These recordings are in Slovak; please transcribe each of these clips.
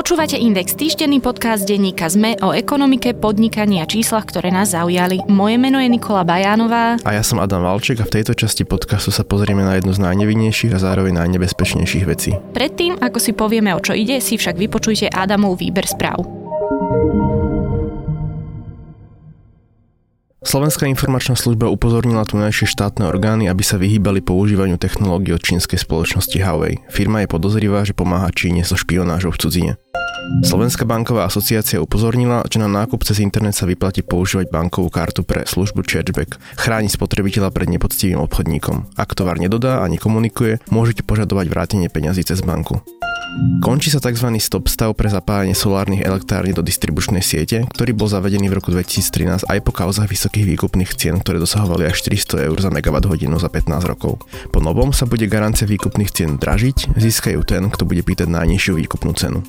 Počúvate Index, týždenný podcast denníka ZME o ekonomike, podnikaní a číslach, ktoré nás zaujali. Moje meno je Nikola Bajánová. A ja som Adam Valček a v tejto časti podcastu sa pozrieme na jednu z najnevinnejších a zároveň najnebezpečnejších vecí. Predtým, ako si povieme, o čo ide, si však vypočujte Adamov výber správ. Slovenská informačná služba upozornila tunajšie štátne orgány, aby sa vyhýbali používaniu technológií od čínskej spoločnosti Huawei. Firma je podozrivá, že pomáha Číne so špionážou v cudzine. Slovenská banková asociácia upozornila, že na nákup cez internet sa vyplatí používať bankovú kartu pre službu Chargeback. Chráni spotrebiteľa pred nepoctivým obchodníkom. Ak tovar nedodá a nekomunikuje, môžete požadovať vrátenie peňazí cez banku. Končí sa tzv. stop stav pre zapájanie solárnych elektrární do distribučnej siete, ktorý bol zavedený v roku 2013 aj po kauzach vysokých výkupných cien, ktoré dosahovali až 400 eur za megawatt hodinu za 15 rokov. Po novom sa bude garancia výkupných cien dražiť, získajú ten, kto bude pýtať najnižšiu výkupnú cenu.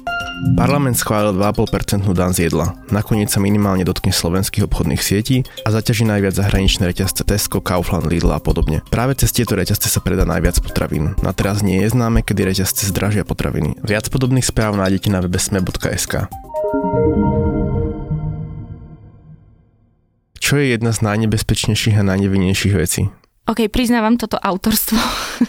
Parlament schválil 2,5% dan z jedla. Nakoniec sa minimálne dotkne slovenských obchodných sietí a zaťaží najviac zahraničné reťazce Tesco, Kaufland, Lidl a podobne. Práve cez tieto reťazce sa predá najviac potravín. Na teraz nie je známe, kedy reťazce zdražia potraviny. Viac podobných správ nájdete na webe sme.sk. Čo je jedna z najnebezpečnejších a najnevinnejších vecí? OK, priznávam toto autorstvo.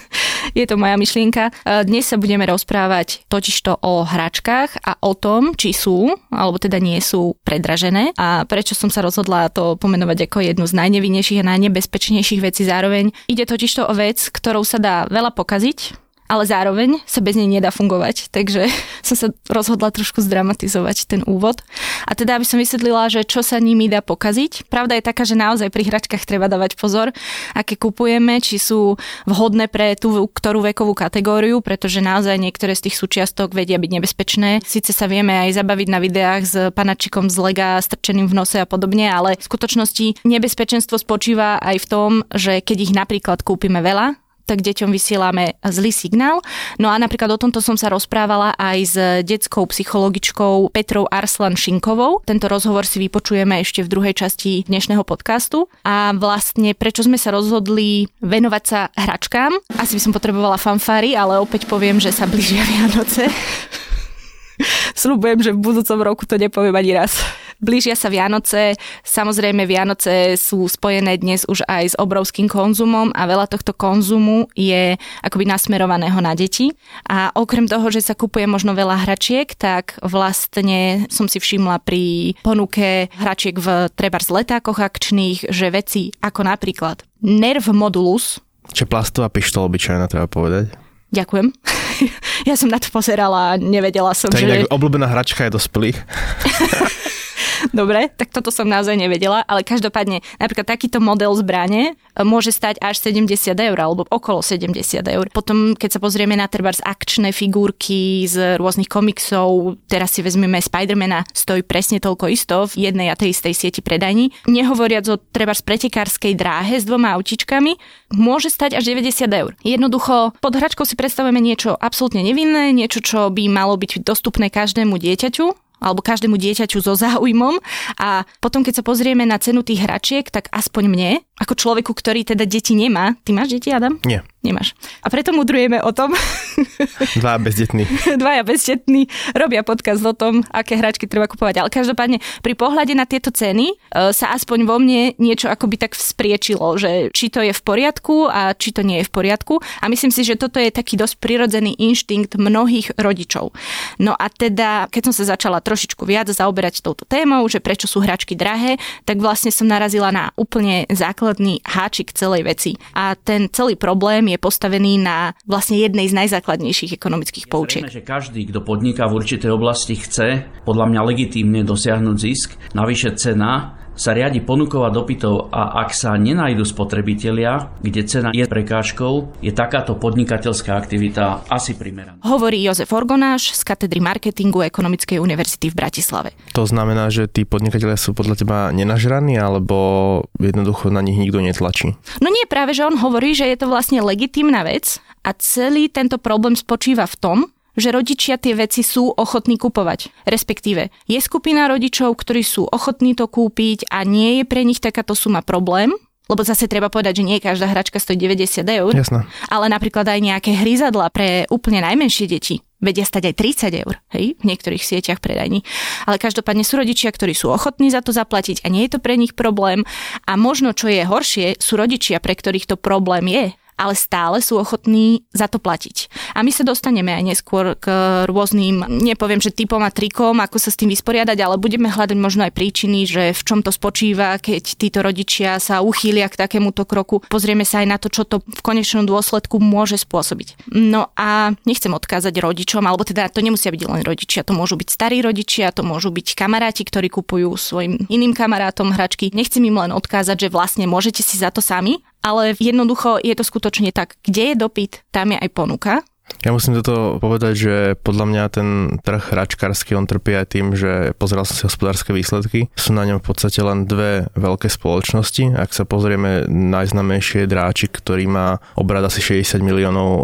je to moja myšlienka. E, dnes sa budeme rozprávať totižto o hračkách a o tom, či sú, alebo teda nie sú predražené a prečo som sa rozhodla to pomenovať ako jednu z najnevinnejších a najnebezpečnejších vecí zároveň. Ide totižto o vec, ktorou sa dá veľa pokaziť, ale zároveň sa bez nej nedá fungovať. Takže som sa rozhodla trošku zdramatizovať ten úvod. A teda, aby som vysvetlila, že čo sa nimi dá pokaziť. Pravda je taká, že naozaj pri hračkách treba dávať pozor, aké kupujeme, či sú vhodné pre tú ktorú vekovú kategóriu, pretože naozaj niektoré z tých súčiastok vedia byť nebezpečné. Sice sa vieme aj zabaviť na videách s panačikom z lega strčeným v nose a podobne, ale v skutočnosti nebezpečenstvo spočíva aj v tom, že keď ich napríklad kúpime veľa, tak deťom vysielame zlý signál. No a napríklad o tomto som sa rozprávala aj s detskou psychologičkou Petrou Arslan Šinkovou. Tento rozhovor si vypočujeme ešte v druhej časti dnešného podcastu. A vlastne prečo sme sa rozhodli venovať sa hračkám? Asi by som potrebovala fanfári, ale opäť poviem, že sa blížia Vianoce. Sľubujem, že v budúcom roku to nepoviem ani raz. Blížia sa Vianoce, samozrejme Vianoce sú spojené dnes už aj s obrovským konzumom a veľa tohto konzumu je akoby nasmerovaného na deti. A okrem toho, že sa kupuje možno veľa hračiek, tak vlastne som si všimla pri ponuke hračiek v trebárs letákoch akčných, že veci ako napríklad Nerv Modulus, Čo plastová pištol obyčajná, treba povedať. Ďakujem. ja som na to pozerala a nevedela som, to že... je obľúbená hračka je dospelých. Dobre, tak toto som naozaj nevedela, ale každopádne napríklad takýto model zbrane e, môže stať až 70 eur alebo okolo 70 eur. Potom, keď sa pozrieme na trebárs akčné figurky z rôznych komiksov, teraz si vezmeme Spidermana, stojí presne toľko isto v jednej a tej istej sieti predajní. Nehovoriac o trebárs pretekárskej dráhe s dvoma autičkami, môže stať až 90 eur. Jednoducho, pod hračkou si predstavujeme niečo absolútne nevinné, niečo, čo by malo byť dostupné každému dieťaťu, alebo každému dieťaťu so záujmom a potom, keď sa pozrieme na cenu tých hračiek, tak aspoň mne, ako človeku, ktorý teda deti nemá, ty máš deti, Adam? Nie nemáš. A preto mudrujeme o tom. Dvaja bezdetní. Dvaja bezdetní robia podcast o tom, aké hračky treba kupovať. Ale každopádne pri pohľade na tieto ceny e, sa aspoň vo mne niečo akoby tak vzpriečilo, že či to je v poriadku a či to nie je v poriadku. A myslím si, že toto je taký dosť prirodzený inštinkt mnohých rodičov. No a teda, keď som sa začala trošičku viac zaoberať touto témou, že prečo sú hračky drahé, tak vlastne som narazila na úplne základný háčik celej veci. A ten celý problém je postavený na vlastne jednej z najzákladnejších ekonomických poučiek. Je že každý, kto podniká v určitej oblasti, chce podľa mňa legitímne dosiahnuť zisk. Navyše cena sa riadi ponukovať dopytov a ak sa nenajdu spotrebitelia, kde cena je prekážkou, je takáto podnikateľská aktivita asi primeraná. Hovorí Jozef Orgonáš z katedry marketingu Ekonomickej univerzity v Bratislave. To znamená, že tí podnikatelia sú podľa teba nenažraní alebo jednoducho na nich nikto netlačí? No nie, práve že on hovorí, že je to vlastne legitímna vec a celý tento problém spočíva v tom, že rodičia tie veci sú ochotní kupovať. Respektíve, je skupina rodičov, ktorí sú ochotní to kúpiť a nie je pre nich takáto suma problém, lebo zase treba povedať, že nie každá hračka stojí 90 eur, Jasné. ale napríklad aj nejaké hryzadla pre úplne najmenšie deti vedia stať aj 30 eur, hej, v niektorých sieťach predajní. Ale každopádne sú rodičia, ktorí sú ochotní za to zaplatiť a nie je to pre nich problém. A možno, čo je horšie, sú rodičia, pre ktorých to problém je ale stále sú ochotní za to platiť. A my sa dostaneme aj neskôr k rôznym, nepoviem, že typom a trikom, ako sa s tým vysporiadať, ale budeme hľadať možno aj príčiny, že v čom to spočíva, keď títo rodičia sa uchýlia k takémuto kroku. Pozrieme sa aj na to, čo to v konečnom dôsledku môže spôsobiť. No a nechcem odkázať rodičom, alebo teda to nemusia byť len rodičia, to môžu byť starí rodičia, to môžu byť kamaráti, ktorí kupujú svojim iným kamarátom hračky. Nechcem im len odkázať, že vlastne môžete si za to sami, ale jednoducho je to skutočne tak. Kde je dopyt, tam je aj ponuka ja musím toto povedať, že podľa mňa ten trh hračkársky, on trpí aj tým, že pozeral som si hospodárske výsledky. Sú na ňom v podstate len dve veľké spoločnosti. Ak sa pozrieme, najznamejšie je Dráčik, ktorý má obrad asi 60 miliónov e,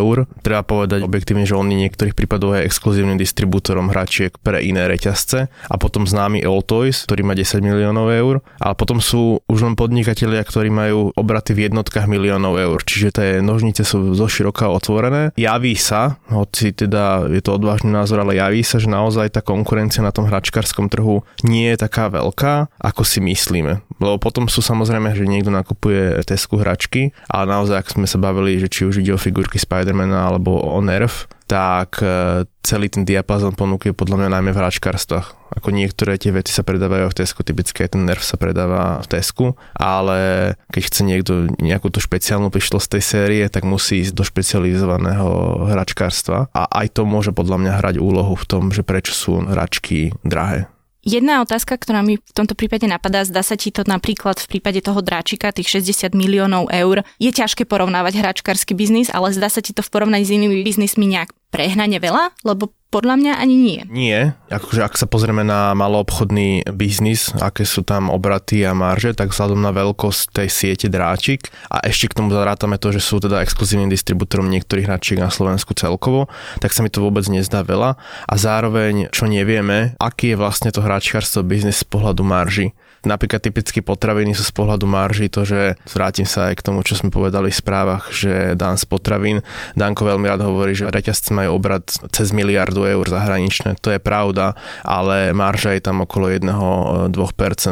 eur. Treba povedať objektívne, že on je niektorých prípadov aj exkluzívnym distribútorom hračiek pre iné reťazce. A potom známy All Toys, ktorý má 10 miliónov eur. A potom sú už len podnikatelia, ktorí majú obraty v jednotkách miliónov eur. Čiže tie nožnice sú zo široka otvorené javí sa, hoci teda je to odvážny názor, ale javí sa, že naozaj tá konkurencia na tom hračkárskom trhu nie je taká veľká, ako si myslíme. Lebo potom sú samozrejme, že niekto nakupuje Tesku hračky, ale naozaj, ak sme sa bavili, že či už ide o figurky Spidermana alebo o Nerf, tak e, celý ten diapazon ponuky je podľa mňa najmä v hračkarstvách. Ako niektoré tie veci sa predávajú v Tesku, typicky aj ten nerv sa predáva v Tesku, ale keď chce niekto nejakú tú špeciálnu pištol z tej série, tak musí ísť do špecializovaného hračkárstva a aj to môže podľa mňa hrať úlohu v tom, že prečo sú hračky drahé. Jedna otázka, ktorá mi v tomto prípade napadá, zdá sa ti to napríklad v prípade toho dráčika, tých 60 miliónov eur, je ťažké porovnávať hračkársky biznis, ale zdá sa ti to v porovnaní s inými biznismi nejak prehnane veľa? Lebo podľa mňa ani nie. Nie. Akože ak sa pozrieme na maloobchodný biznis, aké sú tam obraty a marže, tak vzhľadom na veľkosť tej siete dráčik a ešte k tomu zarátame to, že sú teda exkluzívnym distribútorom niektorých hračiek na Slovensku celkovo, tak sa mi to vôbec nezdá veľa. A zároveň, čo nevieme, aký je vlastne to hračkárstvo biznis z pohľadu marži. Napríklad typicky potraviny sú z pohľadu marží to, že vrátim sa aj k tomu, čo sme povedali v správach, že Dan z potravín. Danko veľmi rád hovorí, že reťazci majú obrad cez miliardu eur zahraničné. To je pravda, ale marža je tam okolo 1-2%,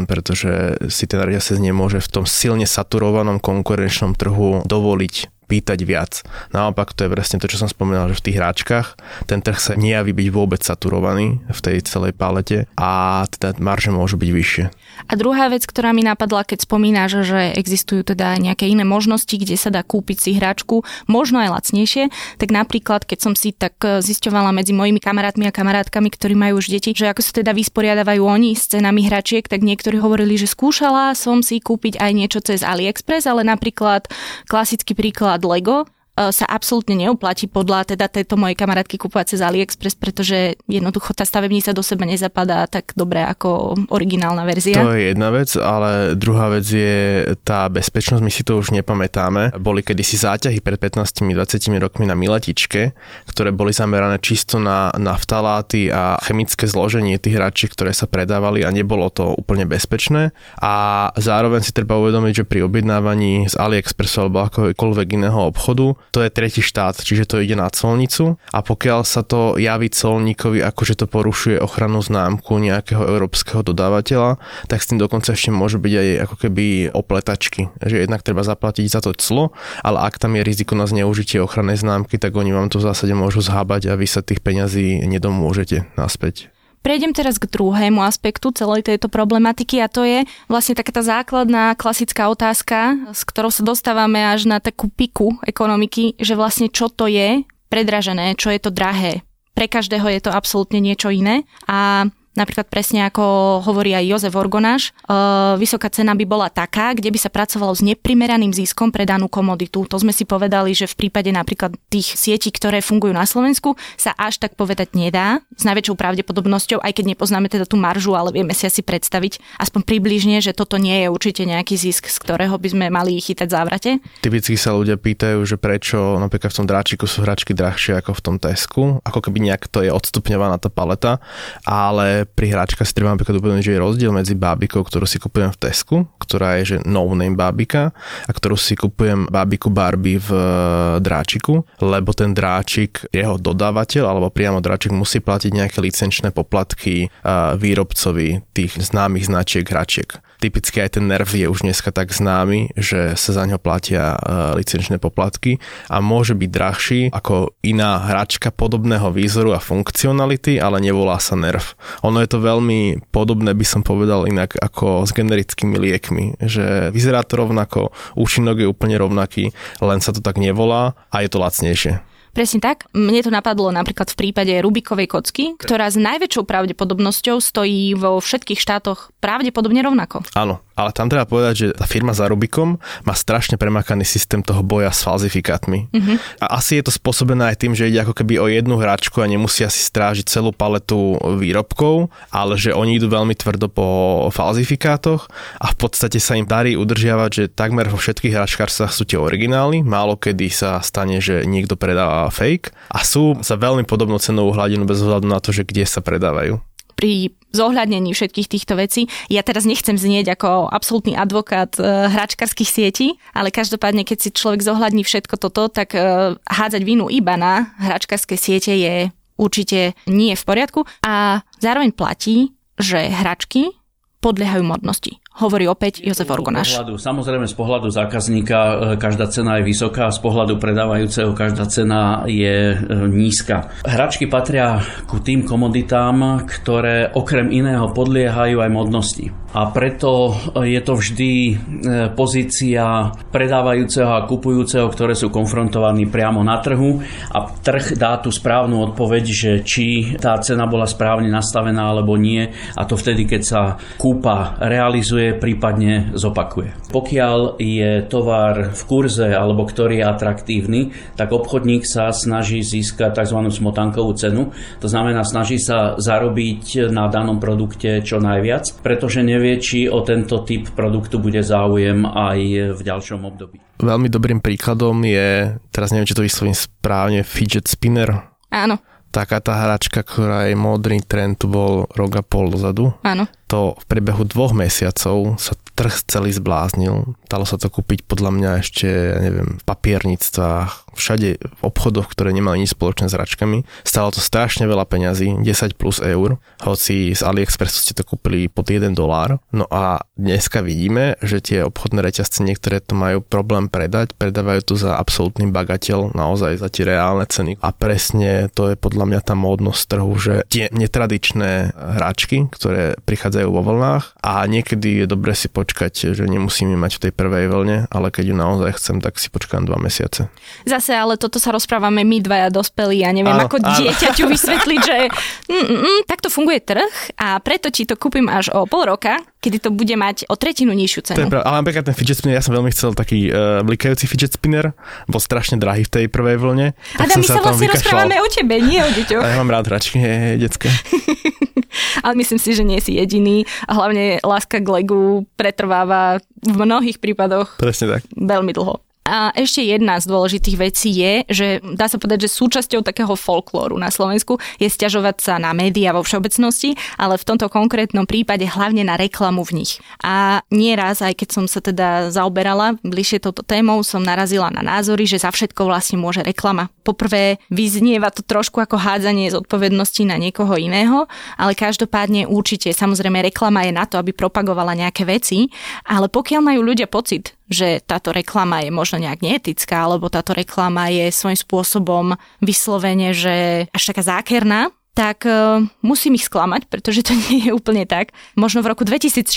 pretože si ten reťazec nemôže v tom silne saturovanom konkurenčnom trhu dovoliť pýtať viac. Naopak to je presne to, čo som spomínal, že v tých hráčkach ten trh sa nejaví byť vôbec saturovaný v tej celej palete a teda marže môžu byť vyššie. A druhá vec, ktorá mi napadla, keď spomínaš, že existujú teda nejaké iné možnosti, kde sa dá kúpiť si hráčku, možno aj lacnejšie, tak napríklad, keď som si tak e, zisťovala medzi mojimi kamarátmi a kamarátkami, ktorí majú už deti, že ako sa teda vysporiadavajú oni s cenami hračiek, tak niektorí hovorili, že skúšala som si kúpiť aj niečo cez AliExpress, ale napríklad klasický príklad Lego sa absolútne neoplatí podľa teda tejto mojej kamarátky kúpovať cez AliExpress, pretože jednoducho tá stavebnica do seba nezapadá tak dobre ako originálna verzia. To je jedna vec, ale druhá vec je tá bezpečnosť, my si to už nepamätáme. Boli kedysi záťahy pred 15-20 rokmi na milatičke, ktoré boli zamerané čisto na naftaláty a chemické zloženie tých hračiek, ktoré sa predávali a nebolo to úplne bezpečné. A zároveň si treba uvedomiť, že pri objednávaní z AliExpressu alebo akokoľvek iného obchodu to je tretí štát, čiže to ide na colnicu a pokiaľ sa to javí colníkovi ako, že to porušuje ochrannú známku nejakého európskeho dodávateľa, tak s tým dokonca ešte môžu byť aj ako keby opletačky, že jednak treba zaplatiť za to clo, ale ak tam je riziko na zneužitie ochrannej známky, tak oni vám to v zásade môžu zhábať a vy sa tých peňazí nedomôžete naspäť. Prejdem teraz k druhému aspektu celej tejto problematiky a to je vlastne taká tá základná klasická otázka, s ktorou sa dostávame až na takú piku ekonomiky, že vlastne čo to je predražené, čo je to drahé. Pre každého je to absolútne niečo iné a Napríklad presne ako hovorí aj Jozef Orgonáš, e, vysoká cena by bola taká, kde by sa pracovalo s neprimeraným ziskom pre danú komoditu. To sme si povedali, že v prípade napríklad tých sietí, ktoré fungujú na Slovensku, sa až tak povedať nedá. S najväčšou pravdepodobnosťou, aj keď nepoznáme teda tú maržu, ale vieme si asi predstaviť aspoň približne, že toto nie je určite nejaký zisk, z ktorého by sme mali chytať závrate. Typicky sa ľudia pýtajú, že prečo napríklad v tom dráčiku sú hračky drahšie ako v tom Tesku, ako keby nejak to je odstupňovaná tá paleta, ale pri hračkách si treba napríklad uvedomiť, že je rozdiel medzi bábikou, ktorú si kupujem v Tesku, ktorá je že no name bábika a ktorú si kupujem bábiku Barbie v e, dráčiku, lebo ten dráčik, jeho dodávateľ alebo priamo dráčik musí platiť nejaké licenčné poplatky výrobcovi tých známych značiek hračiek. Typicky aj ten nerv je už dneska tak známy, že sa za ňo platia e, licenčné poplatky a môže byť drahší ako iná hračka podobného výzoru a funkcionality, ale nevolá sa nerv. Ono je to veľmi podobné, by som povedal inak, ako s generickými liekmi, že vyzerá to rovnako, účinok je úplne rovnaký, len sa to tak nevolá a je to lacnejšie. Presne tak. Mne to napadlo napríklad v prípade Rubikovej kocky, ktorá s najväčšou pravdepodobnosťou stojí vo všetkých štátoch pravdepodobne rovnako. Áno, ale tam treba povedať, že tá firma za Rubikom má strašne premakaný systém toho boja s falzifikátmi. Uh-huh. A asi je to spôsobené aj tým, že ide ako keby o jednu hračku a nemusia si strážiť celú paletu výrobkov, ale že oni idú veľmi tvrdo po falzifikátoch a v podstate sa im darí udržiavať, že takmer vo všetkých hračkárstvách sú tie originály, málo kedy sa stane, že niekto predáva fake a sú za veľmi podobnú cenovú hladinu bez ohľadu na to, že kde sa predávajú pri zohľadnení všetkých týchto vecí. Ja teraz nechcem znieť ako absolútny advokát e, hračkarských sietí, ale každopádne, keď si človek zohľadní všetko toto, tak e, hádzať vinu iba na hračkarské siete je určite nie v poriadku a zároveň platí, že hračky podliehajú modnosti hovorí opäť Jozef Orgonáš. Samozrejme z pohľadu zákazníka e, každá cena je vysoká, z pohľadu predávajúceho každá cena je e, nízka. Hračky patria ku tým komoditám, ktoré okrem iného podliehajú aj modnosti. A preto je to vždy e, pozícia predávajúceho a kupujúceho, ktoré sú konfrontovaní priamo na trhu a trh dá tú správnu odpoveď, že či tá cena bola správne nastavená alebo nie a to vtedy, keď sa kúpa realizuje prípadne zopakuje. Pokiaľ je tovar v kurze alebo ktorý je atraktívny, tak obchodník sa snaží získať tzv. smotankovú cenu. To znamená, snaží sa zarobiť na danom produkte čo najviac, pretože nevie, či o tento typ produktu bude záujem aj v ďalšom období. Veľmi dobrým príkladom je, teraz neviem, či to vyslovím správne, fidget spinner. Áno taká tá hračka, ktorá je modrý trend, tu bol rok a pol dozadu. Áno. To v priebehu dvoch mesiacov sa trh celý zbláznil. Dalo sa to kúpiť podľa mňa ešte, ja neviem, v papiernictvách, všade v obchodoch, ktoré nemali nič spoločné s hračkami. Stalo to strašne veľa peňazí, 10 plus eur, hoci z AliExpressu ste to kúpili pod 1 dolár. No a dneska vidíme, že tie obchodné reťazce niektoré to majú problém predať, predávajú to za absolútny bagateľ, naozaj za tie reálne ceny. A presne to je podľa mňa tá módnosť trhu, že tie netradičné hračky, ktoré prichádzajú vo vlnách a niekedy je dobre si počkať, že nemusíme mať v tej prvej vlne, ale keď ju naozaj chcem, tak si počkám dva mesiace. Zase ale toto sa rozprávame my dvaja dospelí a neviem áno, ako áno. dieťaťu vysvetliť, že mm, mm, mm, takto funguje trh a preto ti to kúpim až o pol roka, kedy to bude mať o tretinu nižšiu cenu. To je pravda, ale napríklad ten fidget spinner, ja som veľmi chcel taký uh, blikajúci fidget spinner, bol strašne drahý v tej prvej vlne. Adam, my sa, sa vlastne rozprávame o tebe, nie o deťoch. A ja mám rád hračky detské. ale myslím si, že nie si jediný a hlavne láska k Legu pretrváva v mnohých prípadoch Presne tak. veľmi dlho. A ešte jedna z dôležitých vecí je, že dá sa povedať, že súčasťou takého folklóru na Slovensku je stiažovať sa na médiá vo všeobecnosti, ale v tomto konkrétnom prípade hlavne na reklamu v nich. A nieraz, aj keď som sa teda zaoberala bližšie touto témou, som narazila na názory, že za všetko vlastne môže reklama. Poprvé, vyznieva to trošku ako hádzanie z odpovednosti na niekoho iného, ale každopádne určite, samozrejme, reklama je na to, aby propagovala nejaké veci, ale pokiaľ majú ľudia pocit, že táto reklama je možno nejak neetická, alebo táto reklama je svojím spôsobom vyslovene, že až taká zákerná, tak uh, musím ich sklamať, pretože to nie je úplne tak. Možno v roku 2014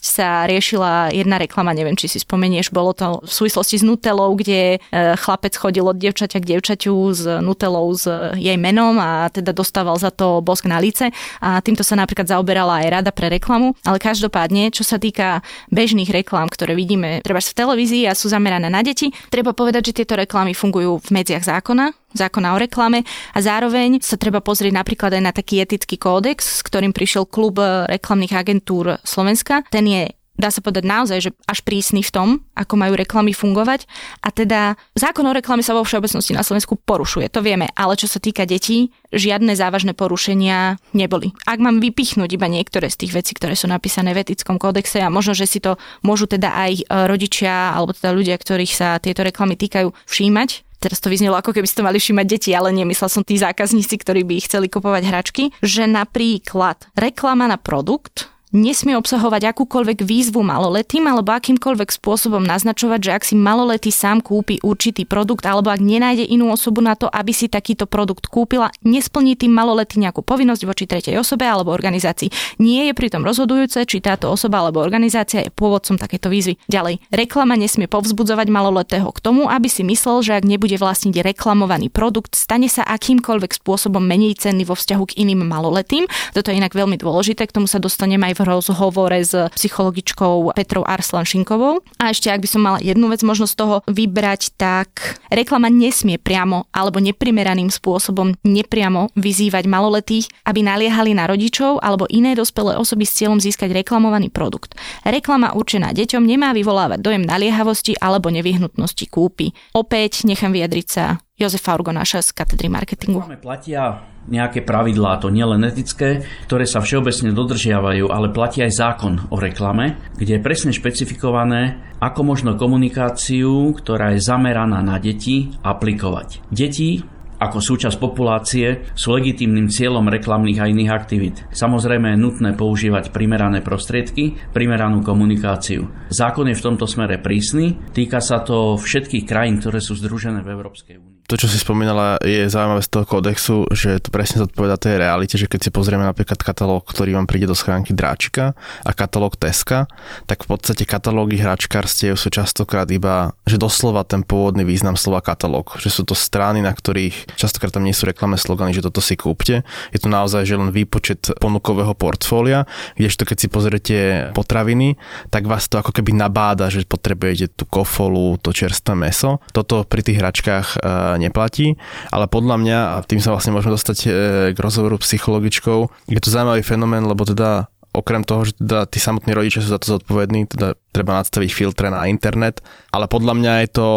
sa riešila jedna reklama, neviem, či si spomenieš, bolo to v súvislosti s Nutelou, kde uh, chlapec chodil od dievčaťa k dievčaťu s Nutelou s jej menom a teda dostával za to bosk na lice a týmto sa napríklad zaoberala aj rada pre reklamu, ale každopádne, čo sa týka bežných reklám, ktoré vidíme treba v televízii a sú zamerané na deti, treba povedať, že tieto reklamy fungujú v medziach zákona, zákona o reklame a zároveň sa treba pozrieť napríklad aj na taký etický kódex, s ktorým prišiel klub reklamných agentúr Slovenska. Ten je dá sa povedať naozaj, že až prísny v tom, ako majú reklamy fungovať. A teda zákon o reklame sa vo všeobecnosti na Slovensku porušuje, to vieme, ale čo sa týka detí, žiadne závažné porušenia neboli. Ak mám vypichnúť iba niektoré z tých vecí, ktoré sú napísané v etickom kódexe a možno, že si to môžu teda aj e, rodičia alebo teda ľudia, ktorých sa tieto reklamy týkajú, všímať, teraz to vyznelo ako keby si to mali všímať deti, ale nemyslel som tí zákazníci, ktorí by chceli kupovať hračky, že napríklad reklama na produkt nesmie obsahovať akúkoľvek výzvu maloletým alebo akýmkoľvek spôsobom naznačovať, že ak si maloletý sám kúpi určitý produkt alebo ak nenájde inú osobu na to, aby si takýto produkt kúpila, nesplní tým maloletý nejakú povinnosť voči tretej osobe alebo organizácii. Nie je pritom rozhodujúce, či táto osoba alebo organizácia je pôvodcom takéto výzvy. Ďalej, reklama nesmie povzbudzovať maloletého k tomu, aby si myslel, že ak nebude vlastniť reklamovaný produkt, stane sa akýmkoľvek spôsobom menej cenný vo vzťahu k iným maloletým. Toto je inak veľmi dôležité, k tomu sa dostanem aj v rozhovore s psychologičkou Petrou Arslanšinkovou. A ešte, ak by som mala jednu vec možno z toho vybrať, tak reklama nesmie priamo alebo neprimeraným spôsobom nepriamo vyzývať maloletých, aby naliehali na rodičov alebo iné dospelé osoby s cieľom získať reklamovaný produkt. Reklama určená deťom nemá vyvolávať dojem naliehavosti alebo nevyhnutnosti kúpy. Opäť nechám vyjadriť sa Jozefa Urgonáša z katedry marketingu. Máme platia nejaké pravidlá, to nielen etické, ktoré sa všeobecne dodržiavajú, ale platí aj zákon o reklame, kde je presne špecifikované, ako možno komunikáciu, ktorá je zameraná na deti, aplikovať. Deti ako súčasť populácie sú legitímnym cieľom reklamných a iných aktivít. Samozrejme je nutné používať primerané prostriedky, primeranú komunikáciu. Zákon je v tomto smere prísny, týka sa to všetkých krajín, ktoré sú združené v Európskej únii to, čo si spomínala, je zaujímavé z toho kódexu, že to presne zodpoveda tej realite, že keď si pozrieme napríklad katalóg, ktorý vám príde do schránky Dráčika a katalóg Teska, tak v podstate katalógy hračkárstiev sú častokrát iba, že doslova ten pôvodný význam slova katalóg, že sú to strany, na ktorých častokrát tam nie sú reklamné slogany, že toto si kúpte. Je to naozaj že len výpočet ponukového portfólia, kdežto keď si pozriete potraviny, tak vás to ako keby nabáda, že potrebujete tú kofolu, to čerstvé meso. Toto pri tých hračkách eh, neplatí, ale podľa mňa, a tým sa vlastne môžeme dostať e, k rozhovoru psychologičkou, je to zaujímavý fenomén, lebo teda okrem toho, že teda tí samotní rodičia sú za to zodpovední, teda treba nastaviť filtre na internet, ale podľa mňa je to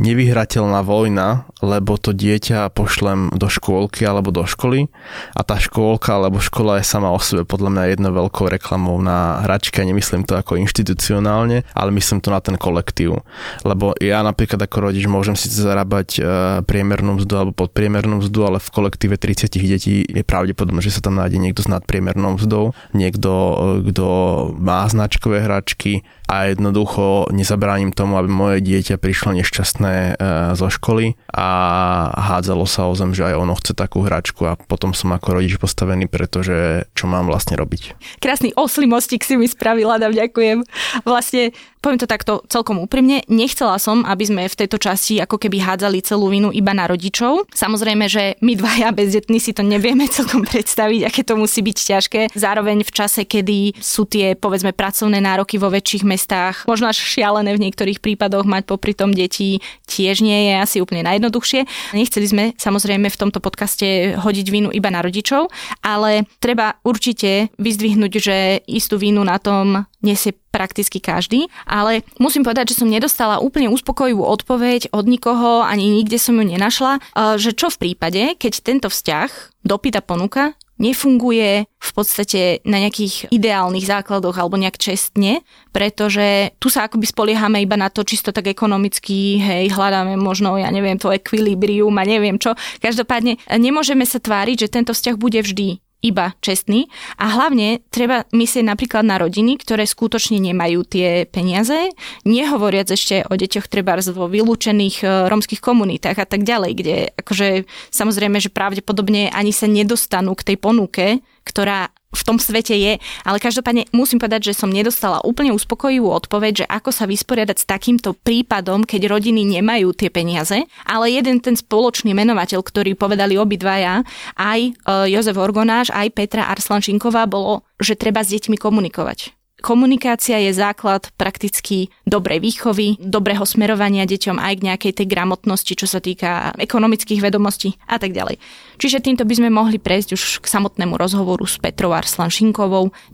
nevyhrateľná vojna, lebo to dieťa pošlem do škôlky alebo do školy a tá škôlka alebo škola je sama o sebe podľa mňa jednou veľkou reklamou na hračke, nemyslím to ako inštitucionálne, ale myslím to na ten kolektív. Lebo ja napríklad ako rodič môžem síce zarábať e, priemernú mzdu alebo podpriemernú mzdu, ale v kolektíve 30 detí je pravdepodobné, že sa tam nájde niekto s nadpriemernou mzdou, niekto, e, kto má značkové hračky, a jednoducho nezabránim tomu, aby moje dieťa prišlo nešťastné e, zo školy a hádzalo sa o zem, že aj ono chce takú hračku a potom som ako rodič postavený, pretože čo mám vlastne robiť. Krásny oslý mostík si mi spravila, Adam, ďakujem. Vlastne poviem to takto celkom úprimne, nechcela som, aby sme v tejto časti ako keby hádzali celú vinu iba na rodičov. Samozrejme, že my dvaja bezdetní si to nevieme celkom predstaviť, aké to musí byť ťažké. Zároveň v čase, kedy sú tie povedzme pracovné nároky vo väčších mestách, možno až šialené v niektorých prípadoch mať popri tom detí, tiež nie je asi úplne najjednoduchšie. Nechceli sme samozrejme v tomto podcaste hodiť vinu iba na rodičov, ale treba určite vyzdvihnúť, že istú vinu na tom nesie prakticky každý, ale musím povedať, že som nedostala úplne uspokojivú odpoveď od nikoho, ani nikde som ju nenašla, že čo v prípade, keď tento vzťah dopyta ponuka nefunguje v podstate na nejakých ideálnych základoch alebo nejak čestne, pretože tu sa akoby spoliehame iba na to čisto tak ekonomicky, hej, hľadáme možno, ja neviem, to ekvilibrium a neviem čo. Každopádne nemôžeme sa tváriť, že tento vzťah bude vždy iba čestný. A hlavne treba myslieť napríklad na rodiny, ktoré skutočne nemajú tie peniaze, nehovoriac ešte o deťoch treba vo vylúčených e, romských komunitách a tak ďalej, kde akože samozrejme, že pravdepodobne ani sa nedostanú k tej ponuke, ktorá v tom svete je. Ale každopádne musím povedať, že som nedostala úplne uspokojivú odpoveď, že ako sa vysporiadať s takýmto prípadom, keď rodiny nemajú tie peniaze. Ale jeden ten spoločný menovateľ, ktorý povedali obidvaja, aj e, Jozef Orgonáš, aj Petra Arslančinková, bolo, že treba s deťmi komunikovať Komunikácia je základ prakticky dobrej výchovy, dobrého smerovania deťom aj k nejakej tej gramotnosti, čo sa týka ekonomických vedomostí a tak ďalej. Čiže týmto by sme mohli prejsť už k samotnému rozhovoru s Petrou Arslan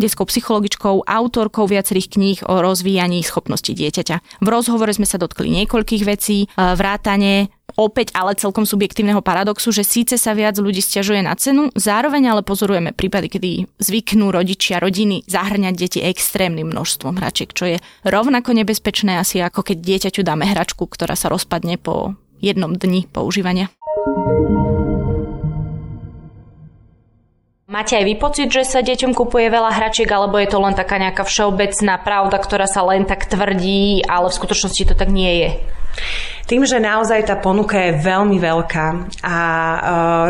detskou psychologičkou, autorkou viacerých kníh o rozvíjaní schopnosti dieťaťa. V rozhovore sme sa dotkli niekoľkých vecí, vrátane opäť ale celkom subjektívneho paradoxu, že síce sa viac ľudí stiažuje na cenu, zároveň ale pozorujeme prípady, kedy zvyknú rodičia, rodiny zahrňať deti extrémnym množstvom hračiek, čo je rovnako nebezpečné asi ako keď dieťaťu dáme hračku, ktorá sa rozpadne po jednom dni používania. Máte aj vy pocit, že sa deťom kupuje veľa hračiek, alebo je to len taká nejaká všeobecná pravda, ktorá sa len tak tvrdí, ale v skutočnosti to tak nie je? Tým, že naozaj tá ponuka je veľmi veľká a e,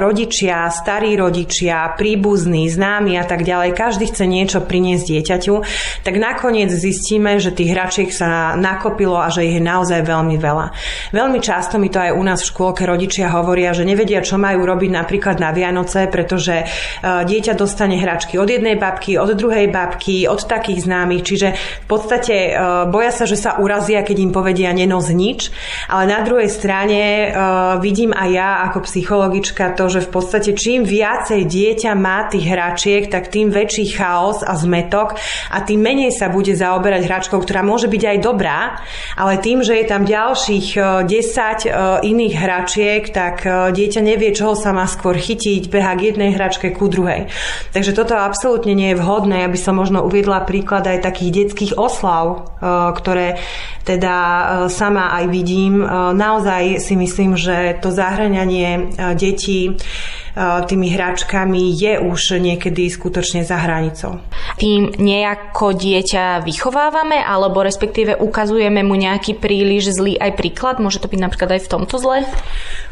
rodičia, starí rodičia, príbuzní, známi a tak ďalej, každý chce niečo priniesť dieťaťu, tak nakoniec zistíme, že tých hračiek sa nakopilo a že ich je naozaj veľmi veľa. Veľmi často mi to aj u nás v škôlke rodičia hovoria, že nevedia, čo majú robiť napríklad na Vianoce, pretože e, dieťa dostane hračky od jednej babky, od druhej babky, od takých známych, čiže v podstate e, boja sa, že sa urazia, keď im povedia nenos nič, ale na druhej strane uh, vidím aj ja ako psychologička to, že v podstate čím viacej dieťa má tých hračiek, tak tým väčší chaos a zmetok a tým menej sa bude zaoberať hračkou, ktorá môže byť aj dobrá, ale tým, že je tam ďalších uh, 10 uh, iných hračiek, tak dieťa nevie, čoho sa má skôr chytiť, beha k jednej hračke ku druhej. Takže toto absolútne nie je vhodné. Ja by som možno uviedla príklad aj takých detských oslav, ktoré teda sama aj vidím naozaj si myslím, že to zahraňanie e, detí e, tými hračkami je už niekedy skutočne za hranicou. Tým nejako dieťa vychovávame, alebo respektíve ukazujeme mu nejaký príliš zlý aj príklad? Môže to byť napríklad aj v tomto zle?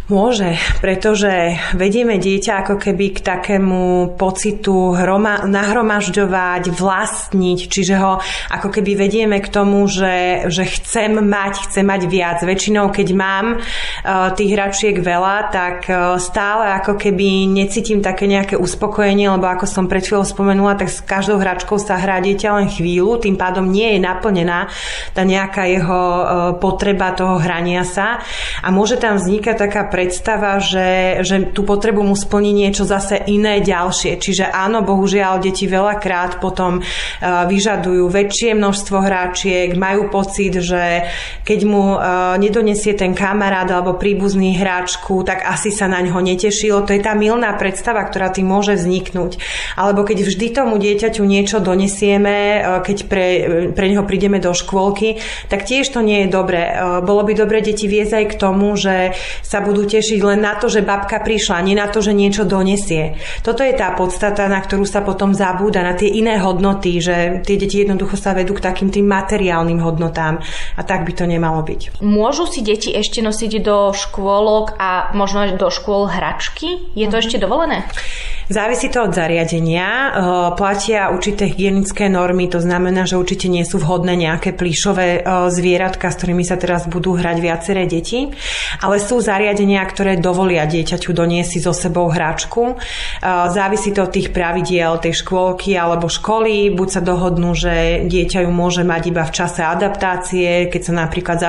Môže, pretože vedieme dieťa ako keby k takému pocitu hroma, nahromažďovať, vlastniť, čiže ho ako keby vedieme k tomu, že, že chcem mať, chcem mať viac. Väčšinou, keď mám uh, tých hračiek veľa, tak uh, stále ako keby necítim také nejaké uspokojenie, lebo ako som pred chvíľou spomenula, tak s každou hračkou sa hrá dieťa len chvíľu, tým pádom nie je naplnená tá nejaká jeho uh, potreba toho hrania sa a môže tam vznikať taká predstava, že, že tú potrebu mu splní niečo zase iné ďalšie. Čiže áno, bohužiaľ, deti veľakrát potom vyžadujú väčšie množstvo hráčiek, majú pocit, že keď mu nedonesie ten kamarát alebo príbuzný hráčku, tak asi sa na ňo netešilo. To je tá milná predstava, ktorá tým môže vzniknúť. Alebo keď vždy tomu dieťaťu niečo donesieme, uh, keď pre, pre neho prídeme do škôlky, tak tiež to nie je dobré. Bolo by dobre deti viesť aj k tomu, že sa budú tešiť len na to, že babka prišla, nie na to, že niečo donesie. Toto je tá podstata, na ktorú sa potom zabúda, na tie iné hodnoty, že tie deti jednoducho sa vedú k takým tým materiálnym hodnotám a tak by to nemalo byť. Môžu si deti ešte nosiť do škôlok a možno do škôl hračky? Je to mm. ešte dovolené? Závisí to od zariadenia. Platia určité hygienické normy, to znamená, že určite nie sú vhodné nejaké plíšové zvieratka, s ktorými sa teraz budú hrať viaceré deti, ale sú zariadenia, ktoré dovolia dieťaťu doniesť si so sebou hračku. Závisí to od tých pravidiel tej škôlky alebo školy. Buď sa dohodnú, že dieťa ju môže mať iba v čase adaptácie, keď sa napríklad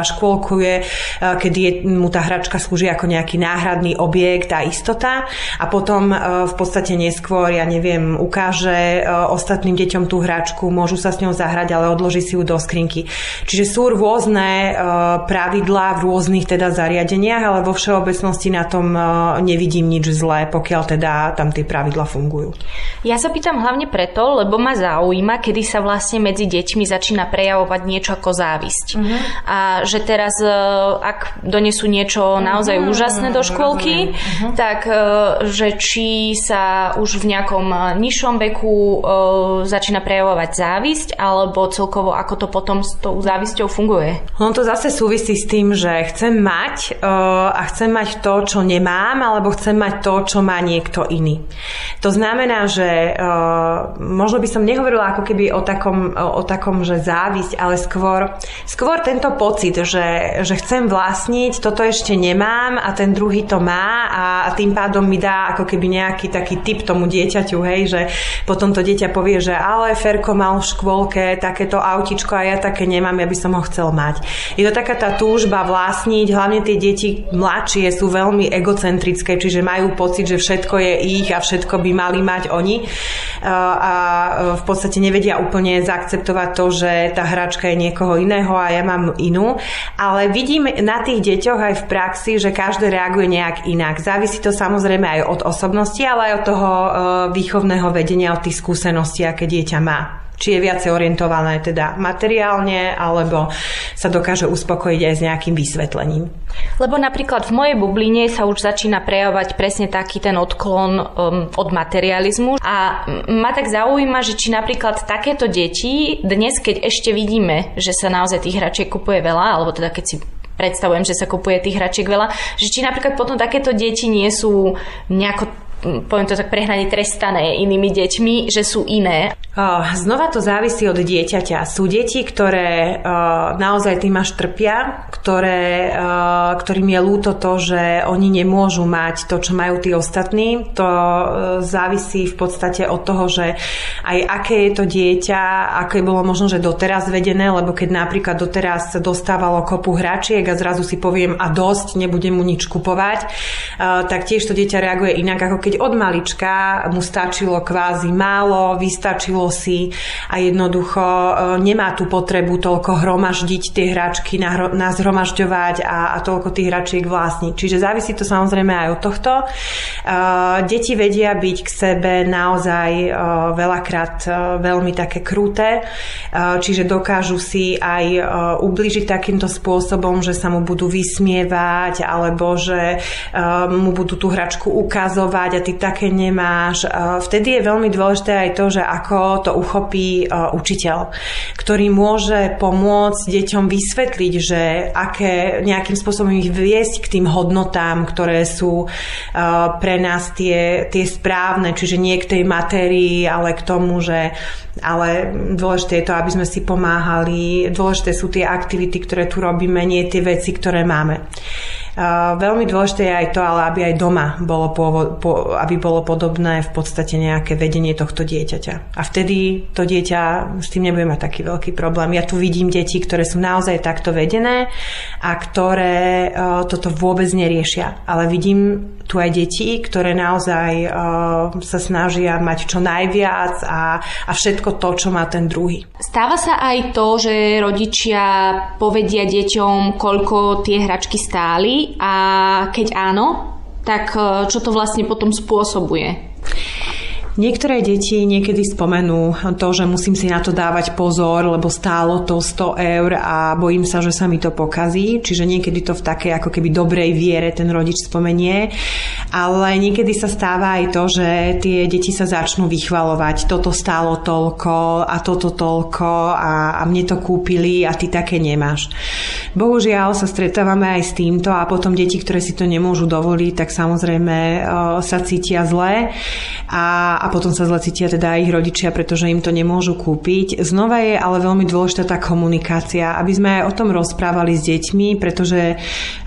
zaškôlkuje, keď je, mu tá hračka slúži ako nejaký náhradný objekt a istota. A potom v podstate neskôr, ja neviem, ukáže e, ostatným deťom tú hračku, môžu sa s ňou zahrať, ale odloží si ju do skrinky. Čiže sú rôzne e, pravidlá v rôznych teda zariadeniach, ale vo všeobecnosti na tom e, nevidím nič zlé, pokiaľ teda tam tie pravidlá fungujú. Ja sa pýtam hlavne preto, lebo ma zaujíma, kedy sa vlastne medzi deťmi začína prejavovať niečo ako závisť. Uh-huh. A že teraz, ak donesú niečo naozaj uh-huh. úžasné do škôlky, uh-huh. tak že či sa už v nejakom nižšom veku e, začína prejavovať závisť, alebo celkovo ako to potom s tou závisťou funguje? On to zase súvisí s tým, že chcem mať e, a chcem mať to, čo nemám, alebo chcem mať to, čo má niekto iný. To znamená, že e, možno by som nehovorila ako keby o takom, o takom že závisť, ale skôr, skôr tento pocit, že, že chcem vlastniť, toto ešte nemám a ten druhý to má a tým pádom mi dá ako keby nejaký taký typ tomu dieťaťu, hej, že potom to dieťa povie, že ale Ferko mal v škôlke takéto autičko a ja také nemám, ja by som ho chcel mať. Je to taká tá túžba vlastniť, hlavne tie deti mladšie sú veľmi egocentrické, čiže majú pocit, že všetko je ich a všetko by mali mať oni a v podstate nevedia úplne zaakceptovať to, že tá hračka je niekoho iného a ja mám inú. Ale vidím na tých deťoch aj v praxi, že každé reaguje nejak inak. Závisí to samozrejme aj od osobnosti, ale aj od toho e, výchovného vedenia, od tých skúseností, aké dieťa má či je viacej orientované teda materiálne, alebo sa dokáže uspokojiť aj s nejakým vysvetlením. Lebo napríklad v mojej bubline sa už začína prejavovať presne taký ten odklon um, od materializmu a ma tak zaujíma, že či napríklad takéto deti dnes, keď ešte vidíme, že sa naozaj tých hračiek kupuje veľa, alebo teda keď si predstavujem, že sa kupuje tých hračiek veľa, že či napríklad potom takéto deti nie sú nejako poviem to tak prehnane trestané inými deťmi, že sú iné. Znova to závisí od dieťaťa. Sú deti, ktoré naozaj tým až trpia, ktoré, ktorým je ľúto to, že oni nemôžu mať to, čo majú tí ostatní. To e, závisí v podstate od toho, že aj aké je to dieťa, aké bolo možno, že doteraz vedené, lebo keď napríklad doteraz dostávalo kopu hračiek a zrazu si poviem a dosť, nebudem mu nič kupovať, tak tiež to dieťa reaguje inak, ako keď od malička mu stačilo kvázi málo, vystačilo si a jednoducho e, nemá tú potrebu toľko hromaždiť tie hračky, nazhromažďovať a, a toľko tých hračiek vlastniť. Čiže závisí to samozrejme aj od tohto. E, deti vedia byť k sebe naozaj e, veľakrát veľmi také kruté, čiže dokážu si aj ubližiť takýmto spôsobom, že sa mu budú vysmievať alebo že mu budú tú hračku ukazovať a ty také nemáš. Vtedy je veľmi dôležité aj to, že ako to uchopí e, učiteľ, ktorý môže pomôcť deťom vysvetliť, že aké nejakým spôsobom ich viesť k tým hodnotám, ktoré sú e, pre nás tie, tie správne, čiže nie k tej matérii, ale k tomu, že ale dôležité je to, aby sme si pomáhali, dôležité sú tie aktivity, ktoré tu robíme, nie tie veci, ktoré máme. Veľmi dôležité je aj to, ale aby aj doma bolo, po, po, aby bolo podobné v podstate nejaké vedenie tohto dieťaťa. A vtedy to dieťa s tým nebude mať taký veľký problém. Ja tu vidím deti, ktoré sú naozaj takto vedené a ktoré uh, toto vôbec neriešia. Ale vidím tu aj deti, ktoré naozaj uh, sa snažia mať čo najviac a, a všetko to, čo má ten druhý. Stáva sa aj to, že rodičia povedia deťom, koľko tie hračky stáli a keď áno, tak e, čo to vlastne potom spôsobuje? Niektoré deti niekedy spomenú to, že musím si na to dávať pozor, lebo stálo to 100 eur a bojím sa, že sa mi to pokazí. Čiže niekedy to v takej ako keby dobrej viere ten rodič spomenie. Ale niekedy sa stáva aj to, že tie deti sa začnú vychvalovať. Toto stálo toľko a toto toľko a, a mne to kúpili a ty také nemáš. Bohužiaľ sa stretávame aj s týmto a potom deti, ktoré si to nemôžu dovoliť, tak samozrejme sa cítia zle a, a potom sa zle cítia teda aj ich rodičia, pretože im to nemôžu kúpiť. Znova je ale veľmi dôležitá tá komunikácia, aby sme aj o tom rozprávali s deťmi, pretože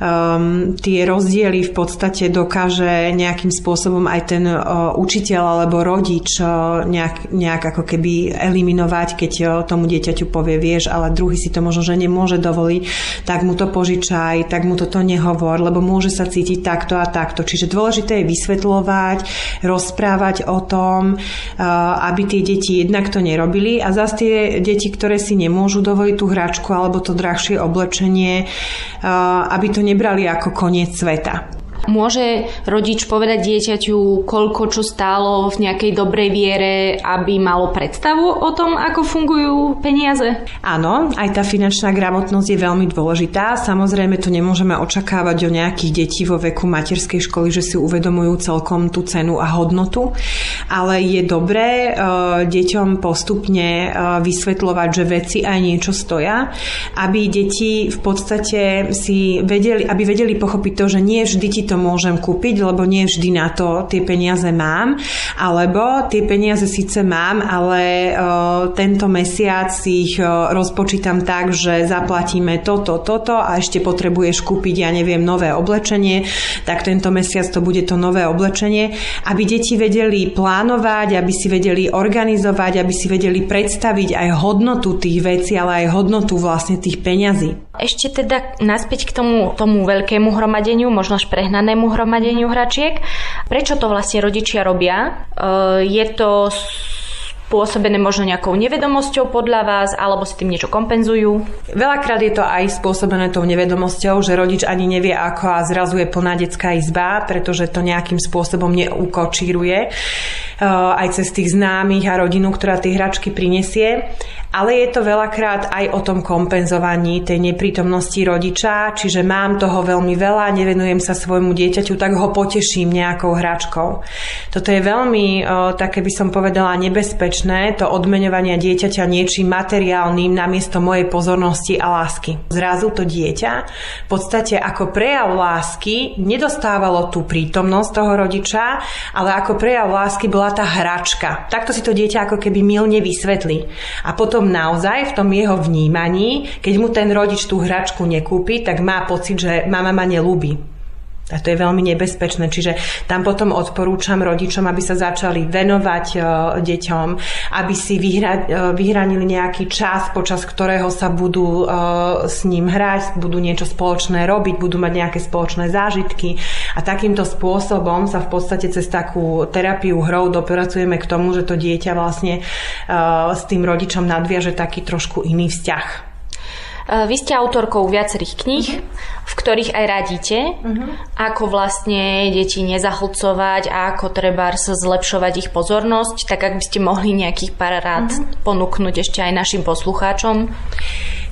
um, tie rozdiely v podstate dokáže nejakým spôsobom aj ten uh, učiteľ alebo rodič uh, nejak, nejak ako keby eliminovať, keď uh, tomu dieťaťu povie, vieš, ale druhý si to možno, že nemôže dovoliť, tak mu to požičaj, tak mu toto nehovor, lebo môže sa cítiť takto a takto. Čiže dôležité je vysvetľovať, rozprávať o tom, tom, eh, aby tie deti jednak to nerobili a zase tie deti, ktoré si nemôžu dovoliť tú hračku alebo to drahšie oblečenie, eh, aby to nebrali ako koniec sveta. Môže rodič povedať dieťaťu, koľko čo stálo v nejakej dobrej viere, aby malo predstavu o tom, ako fungujú peniaze? Áno, aj tá finančná gramotnosť je veľmi dôležitá. Samozrejme, to nemôžeme očakávať o nejakých detí vo veku materskej školy, že si uvedomujú celkom tú cenu a hodnotu, ale je dobré uh, deťom postupne uh, vysvetľovať, že veci aj niečo stoja, aby deti v podstate si vedeli, aby vedeli pochopiť to, že nie vždy ti to môžem kúpiť, lebo nie vždy na to tie peniaze mám, alebo tie peniaze síce mám, ale tento mesiac si ich rozpočítam tak, že zaplatíme toto, toto a ešte potrebuješ kúpiť, ja neviem, nové oblečenie, tak tento mesiac to bude to nové oblečenie, aby deti vedeli plánovať, aby si vedeli organizovať, aby si vedeli predstaviť aj hodnotu tých vecí, ale aj hodnotu vlastne tých peňazí. Ešte teda naspäť k tomu, tomu veľkému hromadeniu, možno až prehnanému hromadeniu hračiek. Prečo to vlastne rodičia robia? E, je to spôsobené možno nejakou nevedomosťou podľa vás, alebo si tým niečo kompenzujú? Veľakrát je to aj spôsobené tou nevedomosťou, že rodič ani nevie ako a zrazu je plná detská izba, pretože to nejakým spôsobom neukočíruje eh, aj cez tých známych a rodinu, ktorá tie hračky prinesie. Ale je to veľakrát aj o tom kompenzovaní tej neprítomnosti rodiča, čiže mám toho veľmi veľa, nevenujem sa svojmu dieťaťu, tak ho poteším nejakou hračkou. Toto je veľmi, o, také by som povedala, nebezpečné, to odmeňovanie dieťaťa niečím materiálnym namiesto mojej pozornosti a lásky. Zrazu to dieťa v podstate ako prejav lásky nedostávalo tú prítomnosť toho rodiča, ale ako prejav lásky bola tá hračka. Takto si to dieťa ako keby milne vysvetlí. A potom potom naozaj v tom jeho vnímaní, keď mu ten rodič tú hračku nekúpi, tak má pocit, že mama ma nelúbi. A to je veľmi nebezpečné. Čiže tam potom odporúčam rodičom, aby sa začali venovať uh, deťom, aby si vyhra, uh, vyhranili nejaký čas, počas ktorého sa budú uh, s ním hrať, budú niečo spoločné robiť, budú mať nejaké spoločné zážitky. A takýmto spôsobom sa v podstate cez takú terapiu hrou dopracujeme k tomu, že to dieťa vlastne s tým rodičom nadviaže taký trošku iný vzťah. Eh, vy ste autorkou viacerých kníh, uh-huh. v ktorých aj radíte, uh-huh. ako vlastne deti nezahlcovať a ako treba zlepšovať ich pozornosť, tak ak by ste mohli nejakých pár rád uh-huh. ponúknuť ešte aj našim poslucháčom.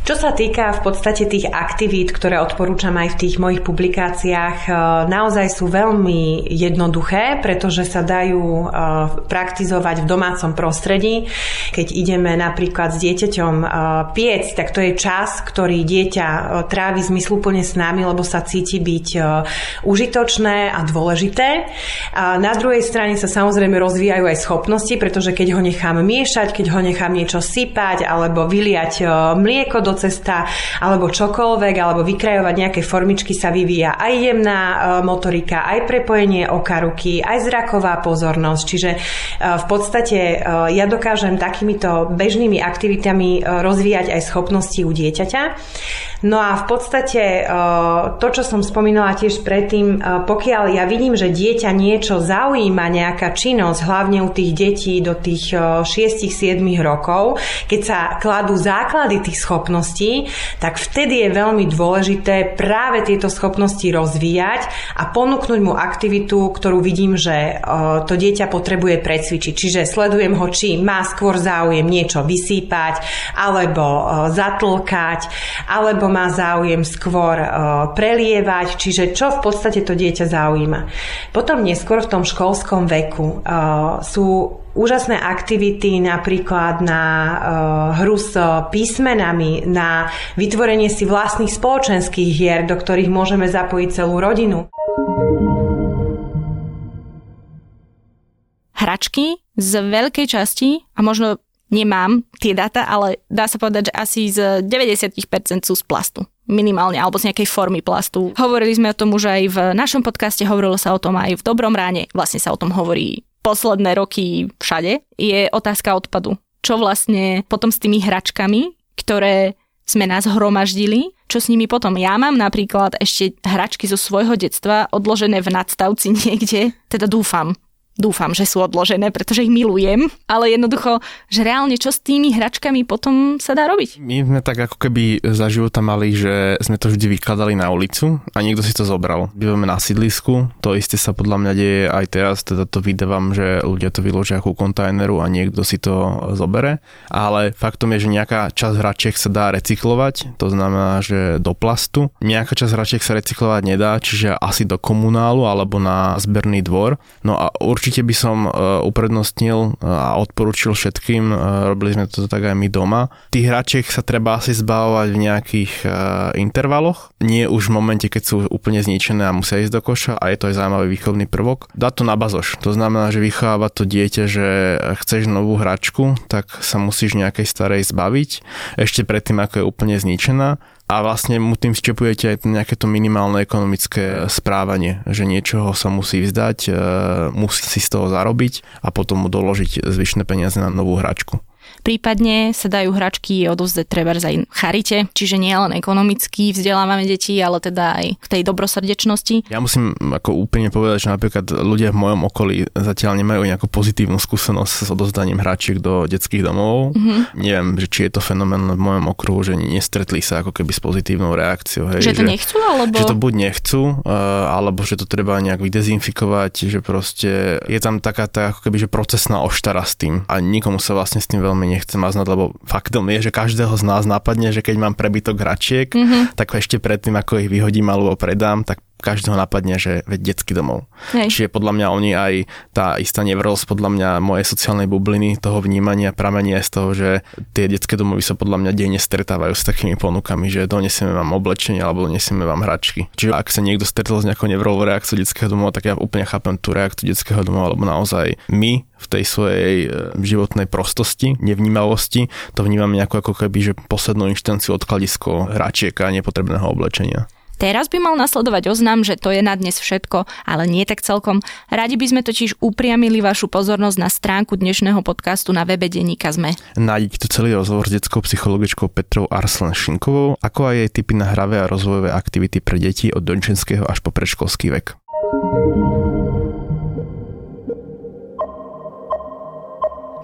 Čo sa týka v podstate tých aktivít, ktoré odporúčam aj v tých mojich publikáciách, e, naozaj sú veľmi jednoduché, pretože sa dajú e, praktizovať v domácom prostredí. Keď ideme napríklad s dieťaťom e, piec, tak to je čas, ktorý dieťa trávi zmysluplne s nami, lebo sa cíti byť užitočné a dôležité. Na druhej strane sa samozrejme rozvíjajú aj schopnosti, pretože keď ho nechám miešať, keď ho nechám niečo sypať alebo vyliať mlieko do cesta alebo čokoľvek, alebo vykrajovať nejaké formičky sa vyvíja aj jemná e, motorika, aj prepojenie oka ruky, aj zraková pozornosť. Čiže e, v podstate e, ja dokážem takýmito bežnými aktivitami rozvíjať aj schopnosti u dieťaťa. No a v podstate to, čo som spomínala tiež predtým, pokiaľ ja vidím, že dieťa niečo zaujíma, nejaká činnosť, hlavne u tých detí do tých 6-7 rokov, keď sa kladú základy tých schopností, tak vtedy je veľmi dôležité práve tieto schopnosti rozvíjať a ponúknuť mu aktivitu, ktorú vidím, že to dieťa potrebuje precvičiť. Čiže sledujem ho, či má skôr záujem niečo vysýpať, alebo zatlkať, alebo má záujem skôr e, prelievať, čiže čo v podstate to dieťa zaujíma. Potom neskôr v tom školskom veku e, sú úžasné aktivity napríklad na uh, hru s písmenami, na vytvorenie si vlastných spoločenských hier, do ktorých môžeme zapojiť celú rodinu. Hračky z veľkej časti a možno nemám tie dáta, ale dá sa povedať, že asi z 90% sú z plastu minimálne, alebo z nejakej formy plastu. Hovorili sme o tom už aj v našom podcaste, hovorilo sa o tom aj v Dobrom ráne, vlastne sa o tom hovorí posledné roky všade, je otázka odpadu. Čo vlastne potom s tými hračkami, ktoré sme nás hromaždili, čo s nimi potom. Ja mám napríklad ešte hračky zo svojho detstva odložené v nadstavci niekde, teda dúfam, dúfam, že sú odložené, pretože ich milujem, ale jednoducho, že reálne čo s tými hračkami potom sa dá robiť? My sme tak ako keby za života mali, že sme to vždy vykladali na ulicu a niekto si to zobral. Bývame na sídlisku, to isté sa podľa mňa deje aj teraz, teda to vydávam, že ľudia to vyložia ako kontajneru a niekto si to zobere, ale faktom je, že nejaká časť hračiek sa dá recyklovať, to znamená, že do plastu. Nejaká časť hračiek sa recyklovať nedá, čiže asi do komunálu alebo na zberný dvor. No a určite určite by som uprednostnil a odporučil všetkým, robili sme to tak aj my doma. Tých hračiek sa treba asi zbavovať v nejakých intervaloch, nie už v momente, keď sú úplne zničené a musia ísť do koša a je to aj zaujímavý výchovný prvok. Dá to na bazoš, to znamená, že vychovávať to dieťa, že chceš novú hračku, tak sa musíš nejakej starej zbaviť, ešte predtým, ako je úplne zničená a vlastne mu tým vštepujete aj nejaké to minimálne ekonomické správanie, že niečoho sa musí vzdať, e, musí si z toho zarobiť a potom mu doložiť zvyšné peniaze na novú hračku. Prípadne sa dajú hračky odovzdať treba aj charite, čiže nie len ekonomicky vzdelávame deti, ale teda aj k tej dobrosrdečnosti. Ja musím ako úplne povedať, že napríklad ľudia v mojom okolí zatiaľ nemajú nejakú pozitívnu skúsenosť s odovzdaním hračiek do detských domov. Mm-hmm. Neviem, že či je to fenomén v mojom okruhu, že nestretli sa ako keby s pozitívnou reakciou. Hej, že to že, nechcú, alebo... Že to buď nechcú, uh, alebo že to treba nejak vydezinfikovať, že proste je tam taká tá ako keby, že procesná oštara s tým a nikomu sa vlastne s tým veľmi nechcem maznať, lebo faktom je, že každého z nás napadne, že keď mám prebytok hračiek, mm-hmm. tak ešte predtým, ako ich vyhodím alebo predám, tak každého napadne, že veď detský domov. Hej. Čiže podľa mňa oni aj tá istá nevrosť, podľa mňa moje sociálnej bubliny toho vnímania pramenia z toho, že tie detské domovy sa podľa mňa denne stretávajú s takými ponukami, že donesieme vám oblečenie alebo donesieme vám hračky. Čiže ak sa niekto stretol s nejakou nevrovou reakciou detského domova, tak ja úplne chápem tú reakciu detského domova, lebo naozaj my v tej svojej e, životnej prostosti, nevnímavosti, to vnímame ako, ako keby, že poslednú inštanciu odkladisko hračiek a nepotrebného oblečenia. Teraz by mal nasledovať oznam, že to je na dnes všetko, ale nie tak celkom. Radi by sme totiž upriamili vašu pozornosť na stránku dnešného podcastu na webe Deníka Zme. Nájdete tu celý rozhovor s detskou psychologičkou Petrou Arslan Šinkovou, ako aj jej typy na hravé a rozvojové aktivity pre deti od dončenského až po predškolský vek.